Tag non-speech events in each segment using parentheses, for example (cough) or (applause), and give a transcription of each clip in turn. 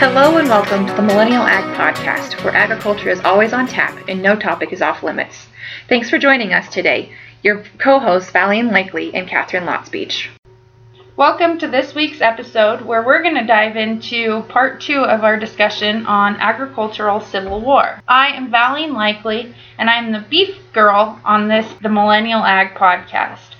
Hello and welcome to the Millennial Ag Podcast, where agriculture is always on tap and no topic is off limits. Thanks for joining us today. Your co-hosts Valian Likely and Catherine Lotsbeach. Welcome to this week's episode where we're going to dive into part two of our discussion on agricultural civil war. I am Valian Likely and I'm the beef girl on this, the Millennial Ag podcast.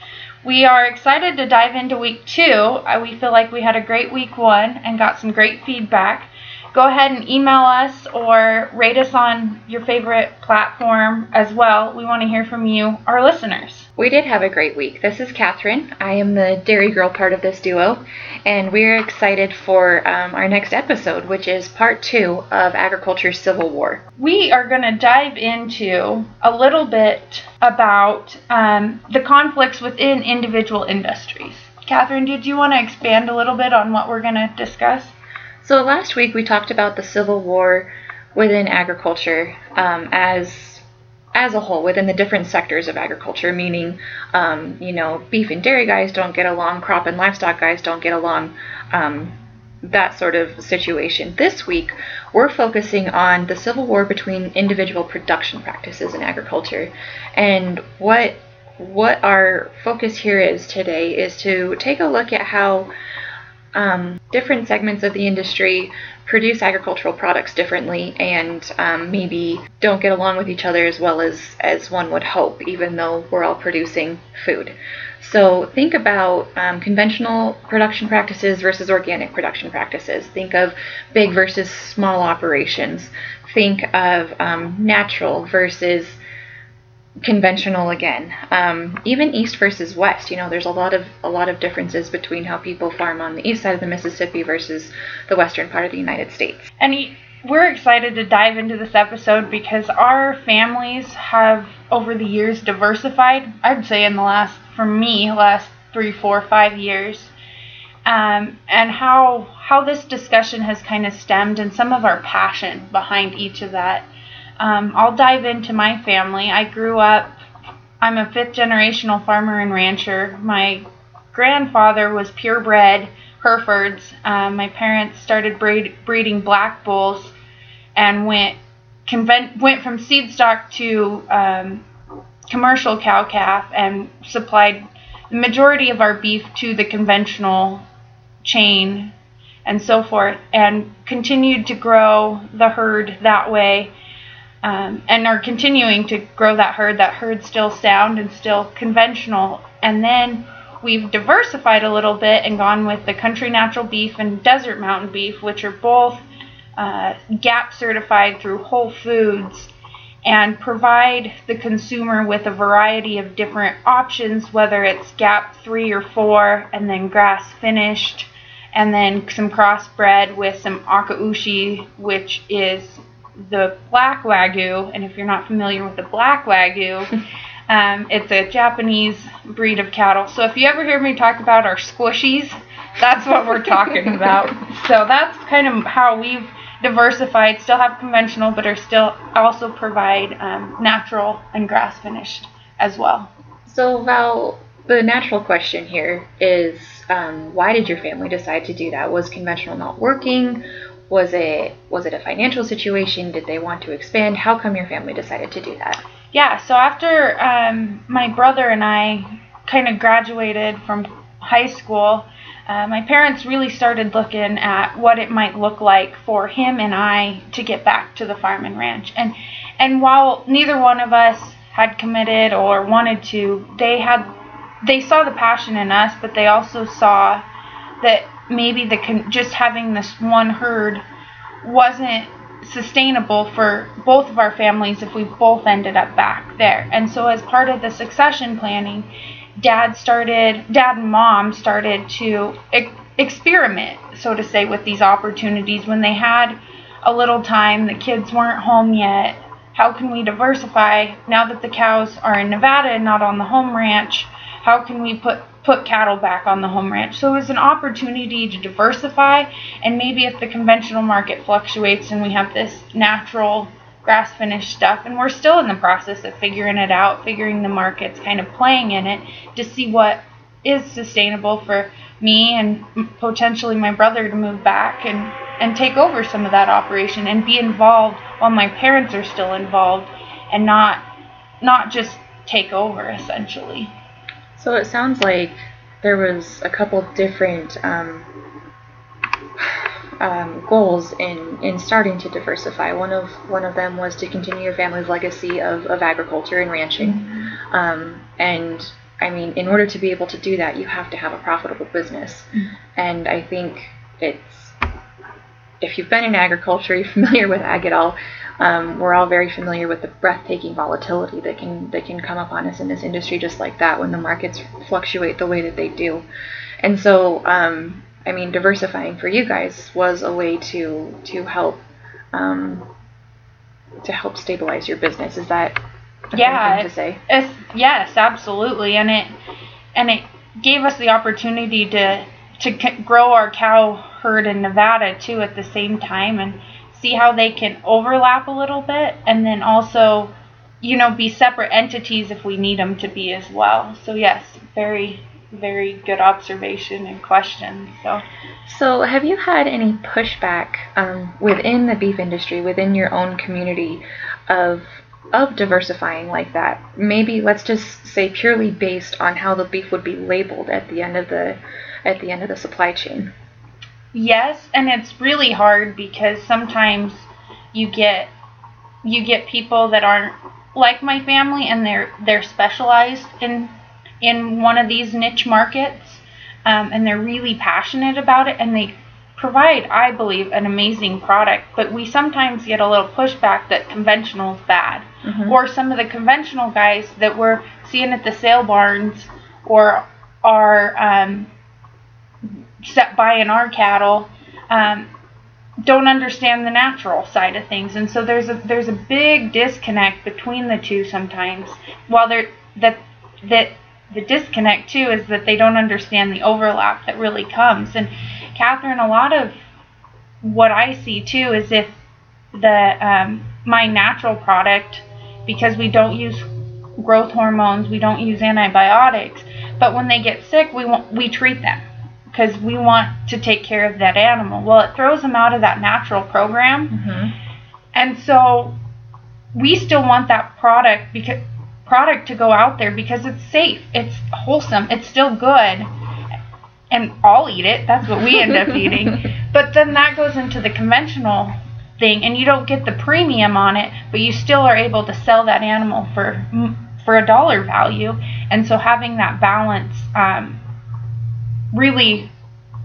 We are excited to dive into week two. Uh, we feel like we had a great week one and got some great feedback go ahead and email us or rate us on your favorite platform as well. We want to hear from you, our listeners. We did have a great week. This is Catherine. I am the dairy girl part of this duo, and we're excited for um, our next episode, which is part two of Agriculture Civil War. We are going to dive into a little bit about um, the conflicts within individual industries. Catherine, did you want to expand a little bit on what we're going to discuss? So last week we talked about the Civil War within agriculture um, as as a whole within the different sectors of agriculture, meaning, um, you know, beef and dairy guys don't get along, crop and livestock guys don't get along, um, that sort of situation. This week, we're focusing on the civil war between individual production practices in agriculture, and what what our focus here is today is to take a look at how um, different segments of the industry produce agricultural products differently and um, maybe don't get along with each other as well as, as one would hope, even though we're all producing food. So think about um, conventional production practices versus organic production practices. Think of big versus small operations. Think of um, natural versus conventional again. Um, even east versus west, you know, there's a lot of a lot of differences between how people farm on the east side of the Mississippi versus the western part of the United States. And we're excited to dive into this episode because our families have over the years diversified. I'd say in the last, for me, last three, four, five years. Um, and how how this discussion has kind of stemmed and some of our passion behind each of that um, I'll dive into my family. I grew up, I'm a fifth generational farmer and rancher. My grandfather was purebred Herefords. Um, my parents started breed, breeding black bulls and went went from seed stock to um, commercial cow calf and supplied the majority of our beef to the conventional chain and so forth and continued to grow the herd that way um, and are continuing to grow that herd. That herd still sound and still conventional. And then we've diversified a little bit and gone with the country natural beef and desert mountain beef, which are both uh, GAP certified through Whole Foods and provide the consumer with a variety of different options, whether it's GAP 3 or 4 and then grass finished, and then some crossbred with some Akaushi, which is the black wagyu, and if you're not familiar with the black wagyu, (laughs) um, it's a Japanese breed of cattle. So if you ever hear me talk about our squishies, that's what we're talking (laughs) about. So that's kind of how we've diversified, still have conventional, but are still also provide um, natural and grass finished as well. So Val, the natural question here is, um, why did your family decide to do that? Was conventional not working? Was it was it a financial situation? Did they want to expand? How come your family decided to do that? Yeah, so after um, my brother and I kind of graduated from high school, uh, my parents really started looking at what it might look like for him and I to get back to the farm and ranch. And and while neither one of us had committed or wanted to, they had they saw the passion in us, but they also saw that maybe the con- just having this one herd wasn't sustainable for both of our families if we both ended up back there. And so as part of the succession planning, dad started dad and mom started to e- experiment, so to say, with these opportunities when they had a little time, the kids weren't home yet. How can we diversify now that the cows are in Nevada and not on the home ranch? How can we put put cattle back on the home ranch. So it was an opportunity to diversify, and maybe if the conventional market fluctuates and we have this natural grass finished stuff, and we're still in the process of figuring it out, figuring the markets, kind of playing in it to see what is sustainable for me and potentially my brother to move back and and take over some of that operation and be involved while my parents are still involved and not not just take over essentially. So it sounds like there was a couple different um, (sighs) um, goals in, in starting to diversify. One of one of them was to continue your family's legacy of, of agriculture and ranching. Mm-hmm. Um, and I mean, in order to be able to do that, you have to have a profitable business. Mm-hmm. And I think it's if you've been in agriculture, you're (laughs) familiar with ag at all. Um, we're all very familiar with the breathtaking volatility that can that can come upon us in this industry, just like that, when the markets fluctuate the way that they do. And so, um, I mean, diversifying for you guys was a way to to help um, to help stabilize your business. Is that yeah? to say? It's, yes, absolutely, and it and it gave us the opportunity to to grow our cow herd in Nevada too at the same time and see how they can overlap a little bit and then also you know be separate entities if we need them to be as well. So yes, very very good observation and question. So, so have you had any pushback um, within the beef industry, within your own community, of of diversifying like that? Maybe let's just say purely based on how the beef would be labeled at the end of the at the end of the supply chain. Yes, and it's really hard because sometimes you get you get people that aren't like my family and they're they're specialized in in one of these niche markets, um, and they're really passionate about it, and they provide, I believe, an amazing product. But we sometimes get a little pushback that conventional is bad, mm-hmm. or some of the conventional guys that we're seeing at the sale barns or are um, set buying our cattle. Um, don't understand the natural side of things and so there's a there's a big disconnect between the two sometimes while there that that the disconnect too is that they don't understand the overlap that really comes. And Catherine, a lot of what I see too is if the um, my natural product, because we don't use growth hormones, we don't use antibiotics, but when they get sick, we want we treat them because we want to take care of that animal. Well, it throws them out of that natural program, mm-hmm. and so we still want that product because product to go out there because it's safe, it's wholesome, it's still good. And I'll eat it. That's what we end up (laughs) eating. But then that goes into the conventional thing and you don't get the premium on it, but you still are able to sell that animal for for a dollar value. And so having that balance um, really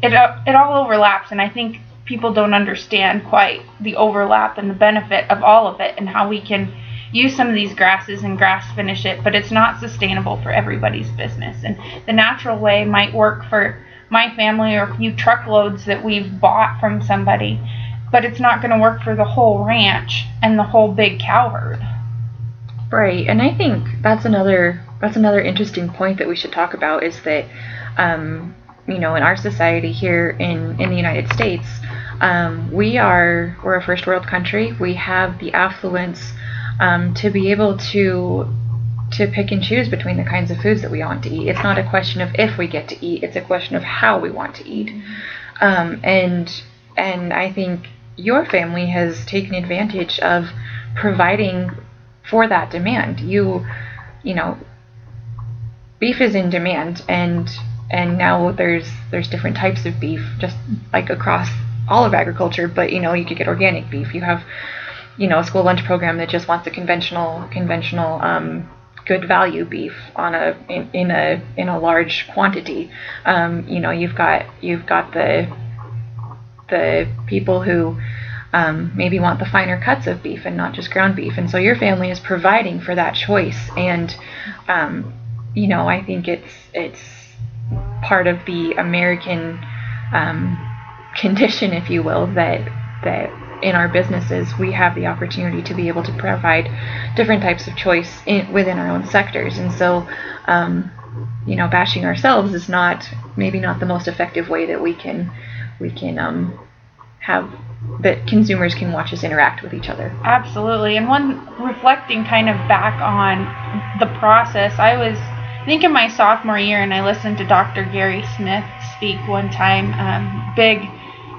it it all overlaps and I think people don't understand quite the overlap and the benefit of all of it and how we can use some of these grasses and grass finish it, but it's not sustainable for everybody's business. And the natural way might work for my family or a few truckloads that we've bought from somebody, but it's not going to work for the whole ranch and the whole big cow herd. Right, and I think that's another that's another interesting point that we should talk about is that um, you know in our society here in in the United States um, we are we're a first world country we have the affluence um, to be able to to pick and choose between the kinds of foods that we want to eat. It's not a question of if we get to eat; it's a question of how we want to eat. Um, and and I think your family has taken advantage of providing for that demand. You you know beef is in demand and and now there's there's different types of beef just like across all of agriculture but you know you could get organic beef you have you know a school lunch program that just wants a conventional conventional um, good value beef on a in, in a in a large quantity. Um, you know you've got you've got the the people who um, maybe want the finer cuts of beef and not just ground beef, and so your family is providing for that choice. And um, you know I think it's it's part of the American um, condition, if you will, that that in our businesses, we have the opportunity to be able to provide different types of choice in, within our own sectors. And so, um, you know, bashing ourselves is not maybe not the most effective way that we can we can um, have that consumers can watch us interact with each other. Absolutely. And one reflecting kind of back on the process, I was I think in my sophomore year, and I listened to Dr. Gary Smith speak one time. Um, big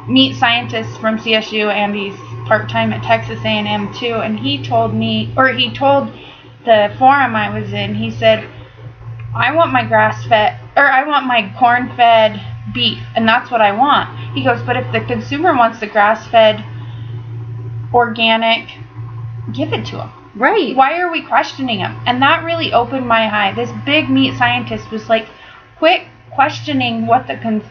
meat scientist from CSU, and he's part time at Texas A&M too. And he told me, or he told the forum I was in, he said, "I want my grass fed, or I want my corn fed beef, and that's what I want." He goes, "But if the consumer wants the grass fed, organic, give it to them." Right. Why are we questioning him? And that really opened my eye. This big meat scientist was like, quit questioning what the con-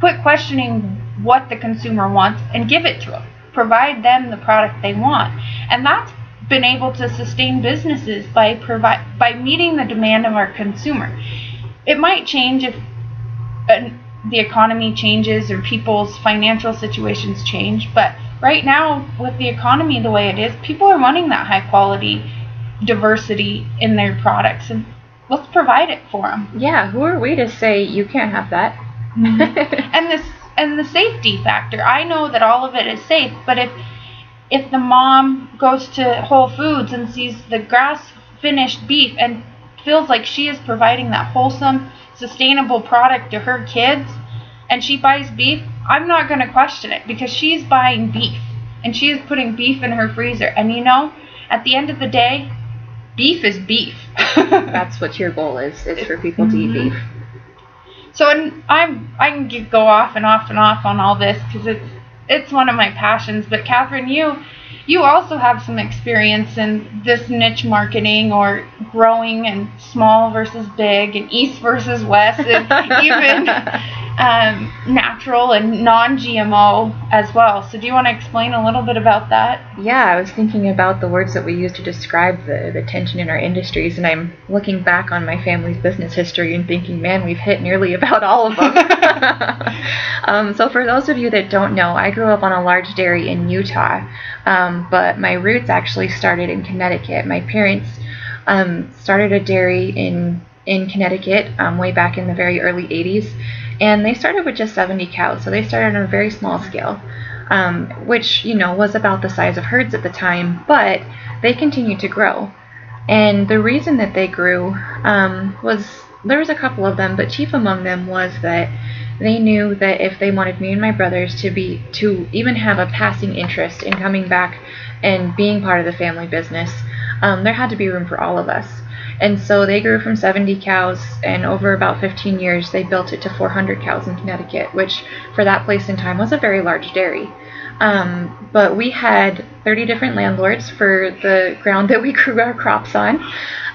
quit questioning what the consumer wants and give it to them. Provide them the product they want. And that's been able to sustain businesses by provide by meeting the demand of our consumer. It might change if uh, the economy changes or people's financial situations change, but right now with the economy the way it is, people are wanting that high quality diversity in their products and let's provide it for them. Yeah, who are we to say you can't have that? Mm-hmm. (laughs) and this and the safety factor. I know that all of it is safe, but if if the mom goes to Whole Foods and sees the grass finished beef and feels like she is providing that wholesome, sustainable product to her kids and she buys beef, I'm not going to question it because she's buying beef and she is putting beef in her freezer. And you know, at the end of the day, beef is beef. (laughs) That's what your goal is, is for people to eat mm-hmm. beef. So and I'm I can go off and off and off on all this because it's it's one of my passions. But Catherine, you you also have some experience in this niche marketing or growing and small versus big and east versus west and (laughs) even um, natural and non-GMO as well. So do you want to explain a little bit about that? Yeah, I was thinking about the words that we use to describe the, the tension in our industries, and I'm looking back on my family's business history and thinking, man, we've hit nearly about all of them. (laughs) um, so for those of you that don't know, I grew up on a large dairy in Utah, um, but my roots actually started in Connecticut. My parents um, started a dairy in in Connecticut um, way back in the very early 80s, and they started with just 70 cows, so they started on a very small scale, um, which you know was about the size of herds at the time, but they continued to grow, and the reason that they grew um, was there was a couple of them, but chief among them was that they knew that if they wanted me and my brothers to be to even have a passing interest in coming back and being part of the family business, um, there had to be room for all of us. And so they grew from 70 cows, and over about 15 years, they built it to 400 cows in Connecticut, which for that place in time was a very large dairy. Um, but we had 30 different landlords for the ground that we (laughs) grew our crops on.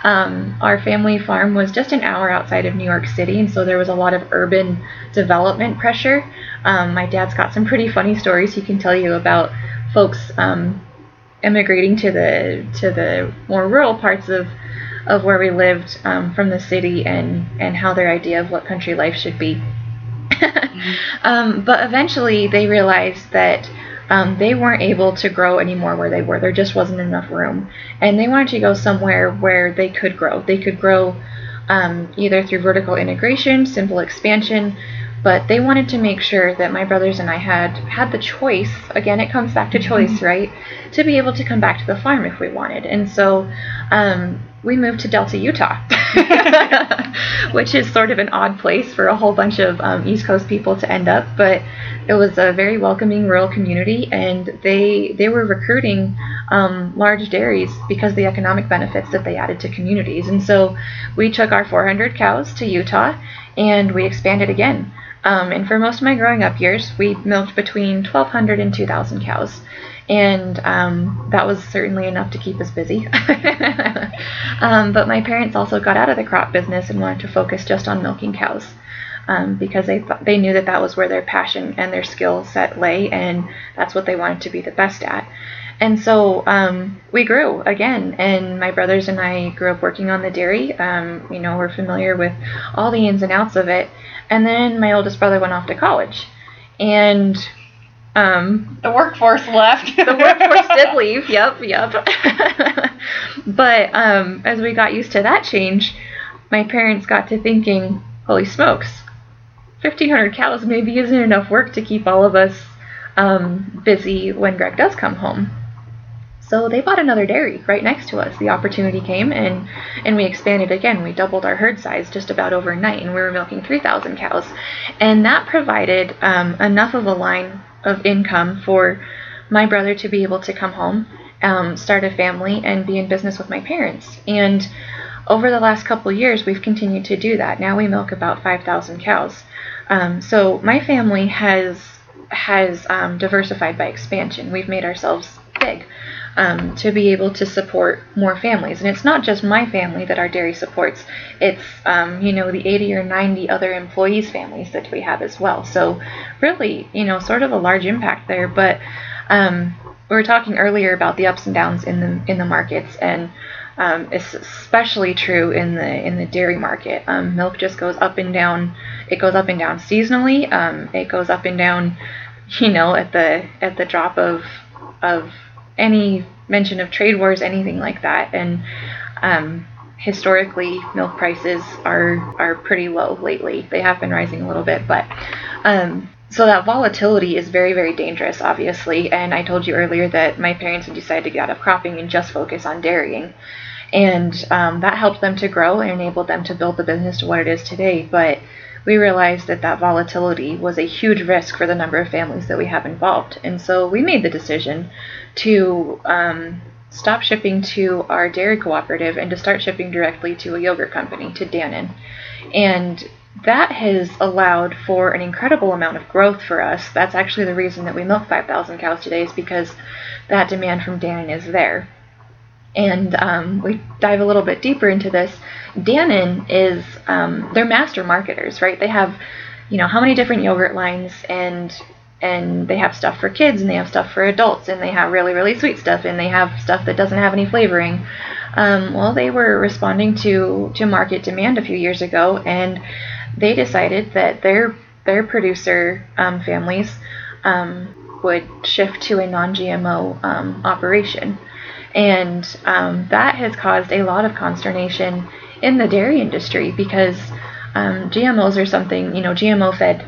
Um, our family farm was just an hour outside of New York City, and so there was a lot of urban development pressure. Um, my dad's got some pretty funny stories he can tell you about folks um, immigrating to the to the more rural parts of of where we lived um, from the city and and how their idea of what country life should be. (laughs) um, but eventually, they realized that um, they weren't able to grow anymore where they were. There just wasn't enough room, and they wanted to go somewhere where they could grow. They could grow um, either through vertical integration, simple expansion, but they wanted to make sure that my brothers and I had had the choice. Again, it comes back to choice, right? To be able to come back to the farm if we wanted, and so um, we moved to Delta, Utah, (laughs) which is sort of an odd place for a whole bunch of um, East Coast people to end up. But it was a very welcoming rural community, and they they were recruiting um, large dairies because of the economic benefits that they added to communities. And so we took our 400 cows to Utah, and we expanded again. Um, and for most of my growing up years, we milked between 1,200 and 2,000 cows and um, that was certainly enough to keep us busy. (laughs) um, but my parents also got out of the crop business and wanted to focus just on milking cows um, because they th- they knew that that was where their passion and their skill set lay, and that's what they wanted to be the best at. And so um, we grew again, and my brothers and I grew up working on the dairy. Um, you know, we're familiar with all the ins and outs of it. And then my oldest brother went off to college, and um, the workforce left. the workforce did leave. Yep, yep. (laughs) but um, as we got used to that change, my parents got to thinking, "Holy smokes, 1,500 cows maybe isn't enough work to keep all of us um, busy when Greg does come home." So they bought another dairy right next to us. The opportunity came, and and we expanded again. We doubled our herd size just about overnight, and we were milking 3,000 cows, and that provided um, enough of a line of income for my brother to be able to come home, um, start a family, and be in business with my parents. And over the last couple years, we've continued to do that. Now we milk about 5,000 cows. Um, so my family has has um, diversified by expansion. We've made ourselves big um, to be able to support more families. And it's not just my family that our dairy supports, it's, um, you know, the 80 or 90 other employees' families that we have as well. So, really, you know, sort of a large impact there. But um, we were talking earlier about the ups and downs in the, in the markets. And um, it's especially true in the in the dairy market. Um, milk just goes up and down. It goes up and down seasonally. Um, it goes up and down, you know, at the at the drop of of any mention of trade wars, anything like that. And um, historically, milk prices are are pretty low lately. They have been rising a little bit, but um, so that volatility is very very dangerous, obviously. And I told you earlier that my parents had decided to get out of cropping and just focus on dairying. And um, that helped them to grow and enabled them to build the business to what it is today. But we realized that that volatility was a huge risk for the number of families that we have involved. And so we made the decision to um, stop shipping to our dairy cooperative and to start shipping directly to a yogurt company, to Dannon. And that has allowed for an incredible amount of growth for us. That's actually the reason that we milk 5,000 cows today, is because that demand from Dannon is there. And um, we dive a little bit deeper into this. Dannon is, um, they're master marketers, right? They have, you know, how many different yogurt lines and and they have stuff for kids and they have stuff for adults and they have really really sweet stuff and they have stuff that doesn't have any flavoring um, well they were responding to to market demand a few years ago and they decided that their their producer um, families um, would shift to a non-gmo um, operation and um, that has caused a lot of consternation in the dairy industry because um, gmos are something you know gmo fed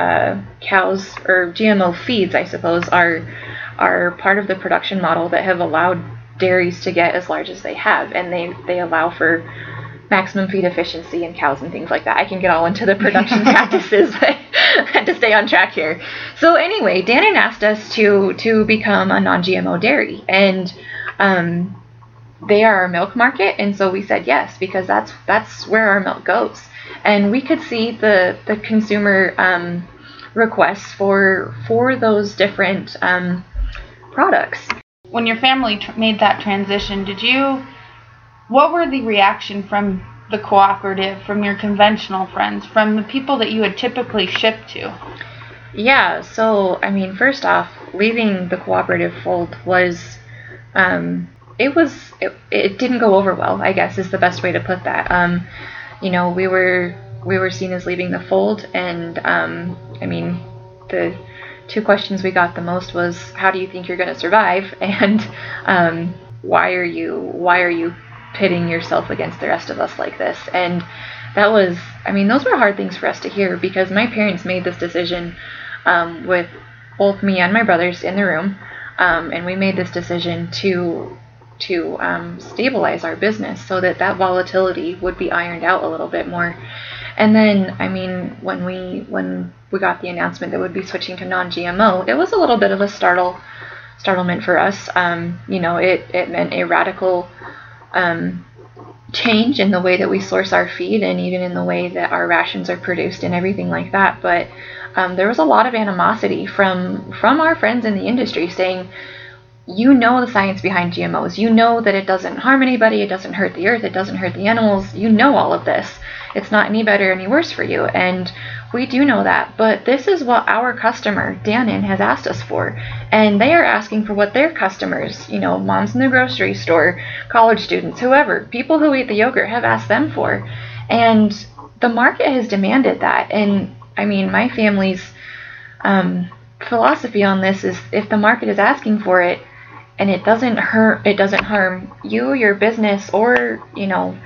uh, cows or GMO feeds, I suppose, are are part of the production model that have allowed dairies to get as large as they have, and they they allow for maximum feed efficiency in cows and things like that. I can get all into the production (laughs) practices. (laughs) I had to stay on track here. So anyway, Dannon asked us to to become a non-GMO dairy, and um, they are our milk market, and so we said yes because that's that's where our milk goes and we could see the the consumer um, requests for for those different um, products. When your family tr- made that transition, did you? What were the reaction from the cooperative, from your conventional friends, from the people that you would typically ship to? Yeah, so I mean, first off, leaving the cooperative fold was, um, it was it, it didn't go over well. I guess is the best way to put that. Um, you know, we were we were seen as leaving the fold, and um, I mean, the two questions we got the most was, "How do you think you're going to survive?" (laughs) and um, "Why are you why are you pitting yourself against the rest of us like this?" And that was, I mean, those were hard things for us to hear because my parents made this decision um, with both me and my brothers in the room, um, and we made this decision to to um, stabilize our business so that that volatility would be ironed out a little bit more. And then, I mean, when we when we got the announcement that we'd be switching to non-GMO, it was a little bit of a startle startlement for us. Um, you know, it it meant a radical um, change in the way that we source our feed and even in the way that our rations are produced and everything like that. But um, there was a lot of animosity from from our friends in the industry saying you know the science behind GMOs. You know that it doesn't harm anybody, it doesn't hurt the earth, it doesn't hurt the animals. You know all of this. It's not any better, any worse for you. And we do know that. But this is what our customer, Dannon, has asked us for. And they are asking for what their customers, you know, moms in the grocery store, college students, whoever, people who eat the yogurt have asked them for. And the market has demanded that. And I mean, my family's um, philosophy on this is if the market is asking for it, and it doesn't hurt it doesn't harm you your business or you know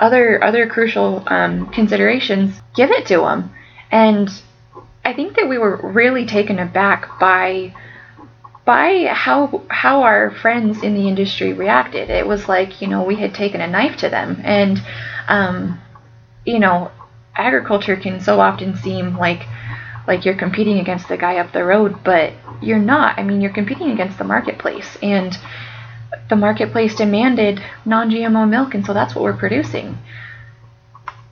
other other crucial um, considerations give it to them and i think that we were really taken aback by by how how our friends in the industry reacted. It was like you know we had taken a knife to them and um, you know agriculture can so often seem like like you're competing against the guy up the road, but you're not. I mean, you're competing against the marketplace, and the marketplace demanded non-GMO milk, and so that's what we're producing.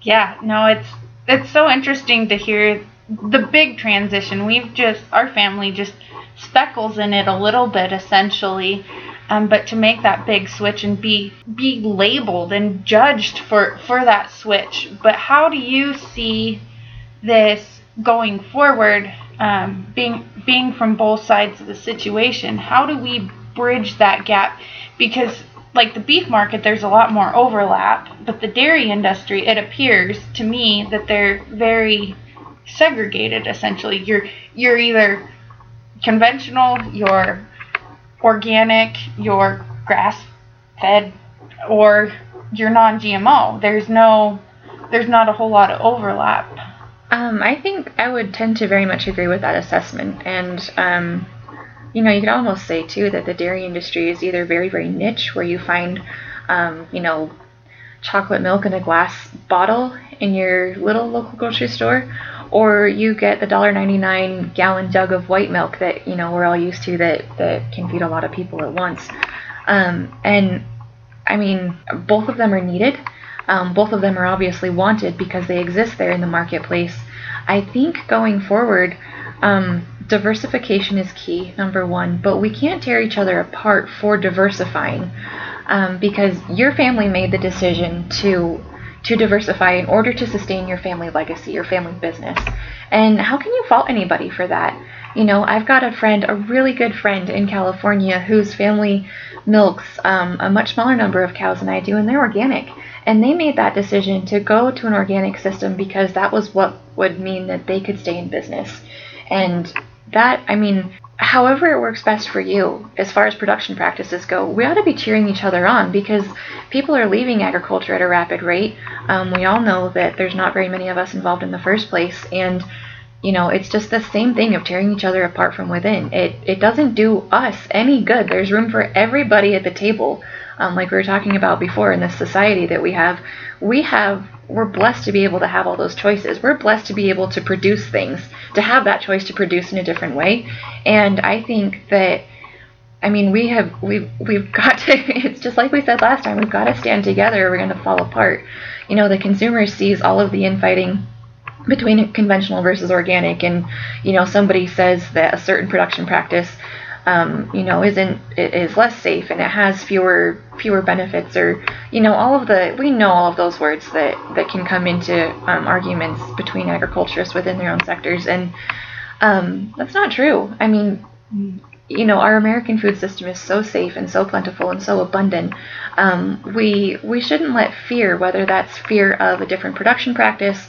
Yeah, no, it's it's so interesting to hear the big transition. We've just our family just speckles in it a little bit essentially. Um, but to make that big switch and be be labeled and judged for for that switch. But how do you see this going forward? Um, being being from both sides of the situation, how do we bridge that gap? Because like the beef market, there's a lot more overlap, but the dairy industry, it appears to me that they're very segregated. Essentially, you're you're either conventional, you're organic, you're grass fed, or you're non GMO. There's no there's not a whole lot of overlap. Um, I think I would tend to very much agree with that assessment. And, um, you know, you could almost say, too, that the dairy industry is either very, very niche, where you find, um, you know, chocolate milk in a glass bottle in your little local grocery store, or you get the $1.99 gallon jug of white milk that you know we're all used to that that can feed a lot of people at once. Um, and I mean, both of them are needed. Um, both of them are obviously wanted because they exist there in the marketplace. I think going forward, um, diversification is key, number one, but we can't tear each other apart for diversifying um, because your family made the decision to to diversify in order to sustain your family legacy, your family business. And how can you fault anybody for that? You know, I've got a friend, a really good friend in California, whose family milks um, a much smaller number of cows than I do, and they're organic. And they made that decision to go to an organic system because that was what would mean that they could stay in business. And that, I mean, however it works best for you as far as production practices go, we ought to be cheering each other on because people are leaving agriculture at a rapid rate. Um, we all know that there's not very many of us involved in the first place, and you know it's just the same thing of tearing each other apart from within. It it doesn't do us any good. There's room for everybody at the table, um, like we were talking about before in this society that we have. We have we're blessed to be able to have all those choices. We're blessed to be able to produce things, to have that choice to produce in a different way. And I think that I mean, we have we've we've (laughs) got to. It's just like we said last time. We've got to stand together. or We're going to fall apart. You know, the consumer sees all of the infighting between conventional versus organic, and you know, somebody says that a certain production practice um, you know, isn't is less safe and it has fewer fewer benefits or you know all of the we know all of those words that that can come into um, arguments between agriculturists within their own sectors and um, that's not true. I mean, you know, our American food system is so safe and so plentiful and so abundant. Um, we we shouldn't let fear, whether that's fear of a different production practice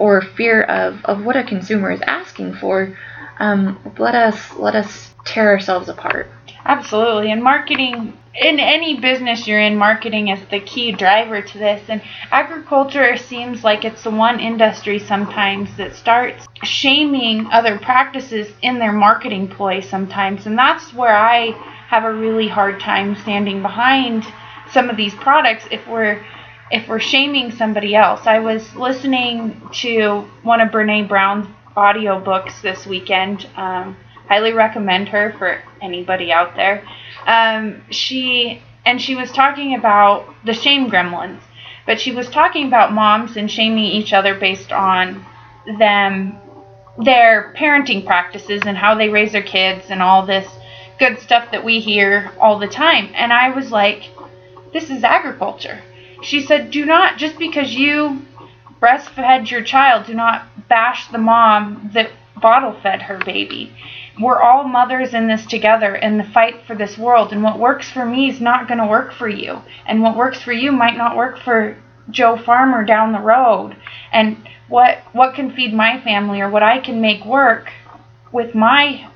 or fear of, of what a consumer is asking for, um, let us let us tear ourselves apart. Absolutely. And marketing, in any business you're in, marketing is the key driver to this. And agriculture seems like it's the one industry sometimes that starts shaming other practices in their marketing ploy sometimes. And that's where I have a really hard time standing behind some of these products if we're if we're shaming somebody else. I was listening to one of Brene Brown's audiobooks this weekend. Um, highly recommend her for anybody out there. Um, she and she was talking about the shame gremlins, but she was talking about moms and shaming each other based on them their parenting practices and how they raise their kids and all this good stuff that we hear all the time. And I was like, this is agriculture. She said, do not, just because you breastfed your child, do not bash the mom that bottle fed her baby we're all mothers in this together in the fight for this world. And what works for me is not going to work for you. And what works for you might not work for Joe Farmer down the road. And what what can feed my family or what I can make work with my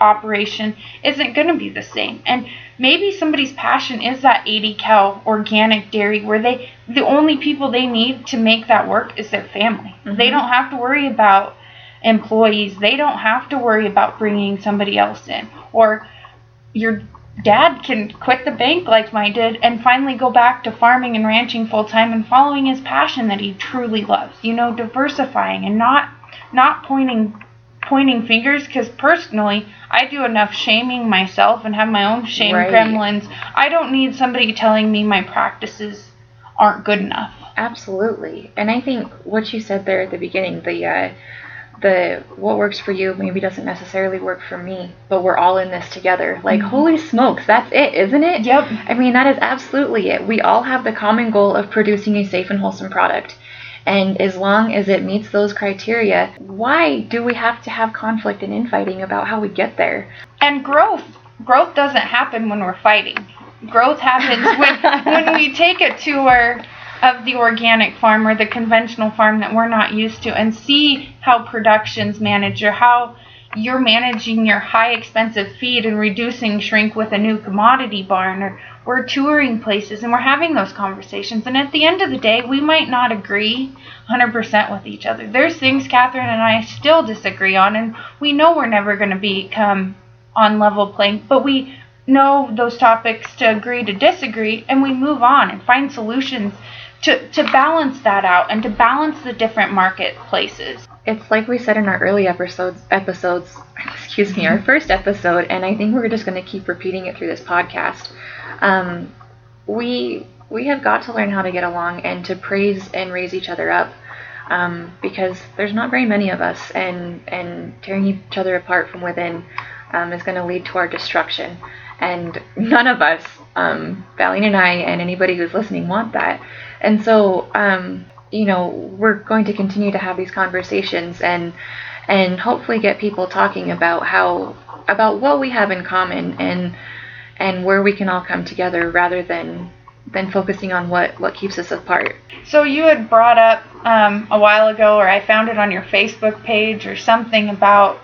operation isn't going to be the same. And maybe somebody's passion is that 80 cow organic dairy where they the only people they need to make that work is their family. Mm-hmm. They don't have to worry about employees, they don't have to worry about bringing somebody else in. Or your dad can quit the bank like mine did and finally go back to farming and ranching full time and following his passion that he truly loves. You know, diversifying and not not pointing pointing fingers because personally I do enough shaming myself and have my own shame Right. gremlins. I don't need somebody telling me my practices aren't good enough. Absolutely. And I think what you said there at the beginning, the uh, the what works for you maybe doesn't necessarily work for me, but we're all in this together. Like, holy smokes, that's it, isn't it? Yep. I mean, that is absolutely it. We all have the common goal of producing a safe and wholesome product. And as long as it meets those criteria, why do we have to have conflict and infighting about how we get there? And growth growth doesn't happen when we're fighting. Growth happens when (laughs) when we take a tour of the organic farm or the conventional farm that we're not used to and see how production's managed or how you're managing your high expensive feed and reducing shrink with a new commodity barn or we're touring places and we're having those conversations and at the end of the day we might not agree 100% with each other. There's things catherine and i still disagree on and we know we're never going to become on level playing but we know those topics to agree to disagree and we move on and find solutions to, to balance that out and to balance the different marketplaces It's like we said in our early episodes episodes, excuse me, our first episode, and I think we're just going to keep repeating it through this podcast. Um, we we have got to learn how to get along and to praise and raise each other up. Um, because there's not very many of us, and and tearing each other apart from within um, is going to lead to our destruction. And none of us, um, Valine and I, and anybody who's listening, want that. And so, um, you know, we're going to continue to have these conversations and and hopefully get people talking about how about what we have in common and and where we can all come together rather than than focusing on what what keeps us apart. So you had brought up um, a while ago, or I found it on your Facebook page or something about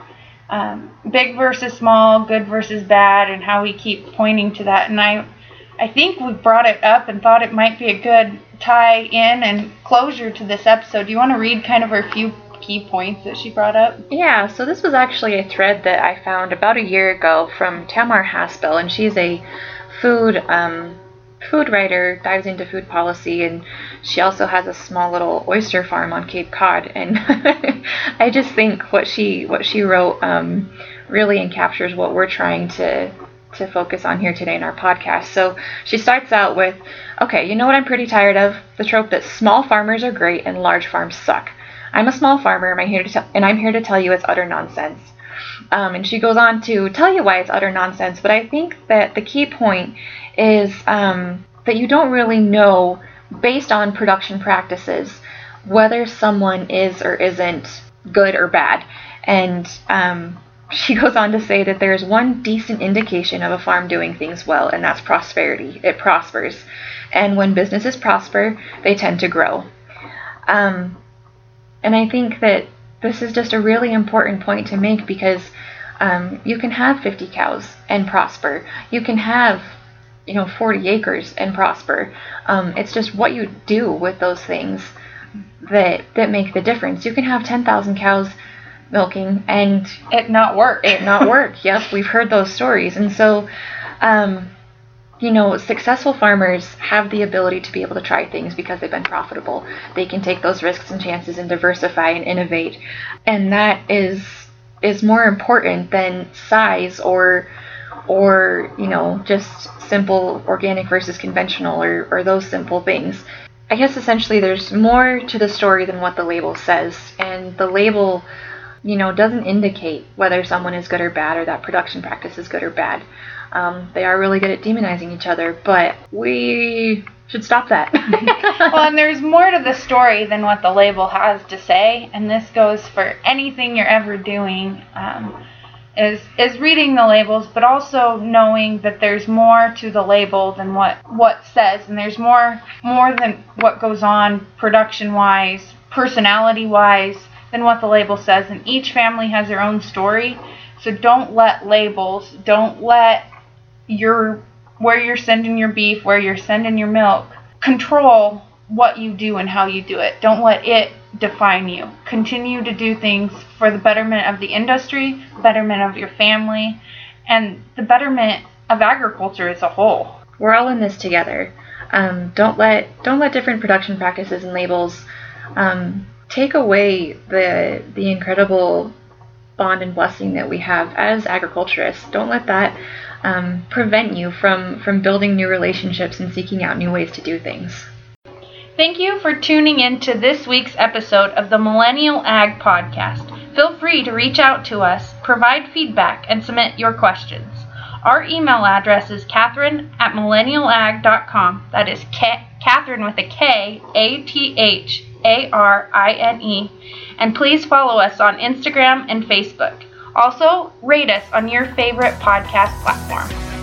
um, big versus small, good versus bad, and how we keep pointing to that. And I, I think we brought it up and thought it might be a good tie in and closure to this episode. Do you want to read kind of her few key points that she brought up? Yeah, so this was actually a thread that I found about a year ago from Tamar Haspel, and she's a food um, food writer, dives into food policy, and she also has a small little oyster farm on Cape Cod. And (laughs) I just think what she what she wrote um, really encaptures what we're trying to to focus on here today in our podcast. So she starts out with, okay, you know what I'm pretty tired of? The trope that small farmers are great and large farms suck. I'm a small farmer, and I'm here to I'm here to tell you it's utter nonsense. Um, and she goes on to tell you why it's utter nonsense. But I think that the key point is um, that you don't really know, based on production practices, whether someone is or isn't good or bad. And um, (laughs) she goes on to say that there is one decent indication of a farm doing things well, and that's prosperity. It prospers. And when businesses prosper, they tend to grow. Um, and I think that this is just a really important point to make because um, you can have 50 cows and prosper. You can have, you know, 40 acres and prosper. Um, it's just what you do with those things that that make the difference. You can have 10,000 cows milking and It not work. it not work. (laughs) yep, we've heard those stories. And so, um, you know, successful farmers have the ability to be able to try things because they've been profitable. They can take those risks and chances and diversify and innovate. And that is is more important than size or or, you know, just simple organic versus conventional or, or those simple things. I guess essentially there's more to the story than what the label says. And the label you know, doesn't indicate whether someone is good or bad or that production practice is good or bad. Um, they are really good at demonizing each other, but we should stop that. (laughs) (laughs) well, and there's more to the story than what the label has to say, and this goes for anything you're ever doing. Um, is is reading the labels, but also knowing that there's more to the label than what what says, and there's more more than what goes on production wise, personality wise, than what the label says. And each family has their own story, so don't let labels, don't let your where you're sending your beef, where you're sending your milk, control what you do and how you do it. Don't let it define you. Continue to do things for the betterment of the industry, betterment of your family, and the betterment of agriculture as a whole. We're all in this together. Um, don't let don't let different production practices and labels um, take away the the incredible bond and blessing that we have as agriculturists. Don't let that um, prevent you from from building new relationships and seeking out new ways to do things. Thank you for tuning in to this week's episode of the Millennial Ag Podcast. Feel free to reach out to us, provide feedback, and submit your questions. Our email address is Katharine at millennialag.com. That is K- Katharine with a K, A T H A R I N E. And please follow us on Instagram and Facebook. Also, rate us on your favorite podcast platform.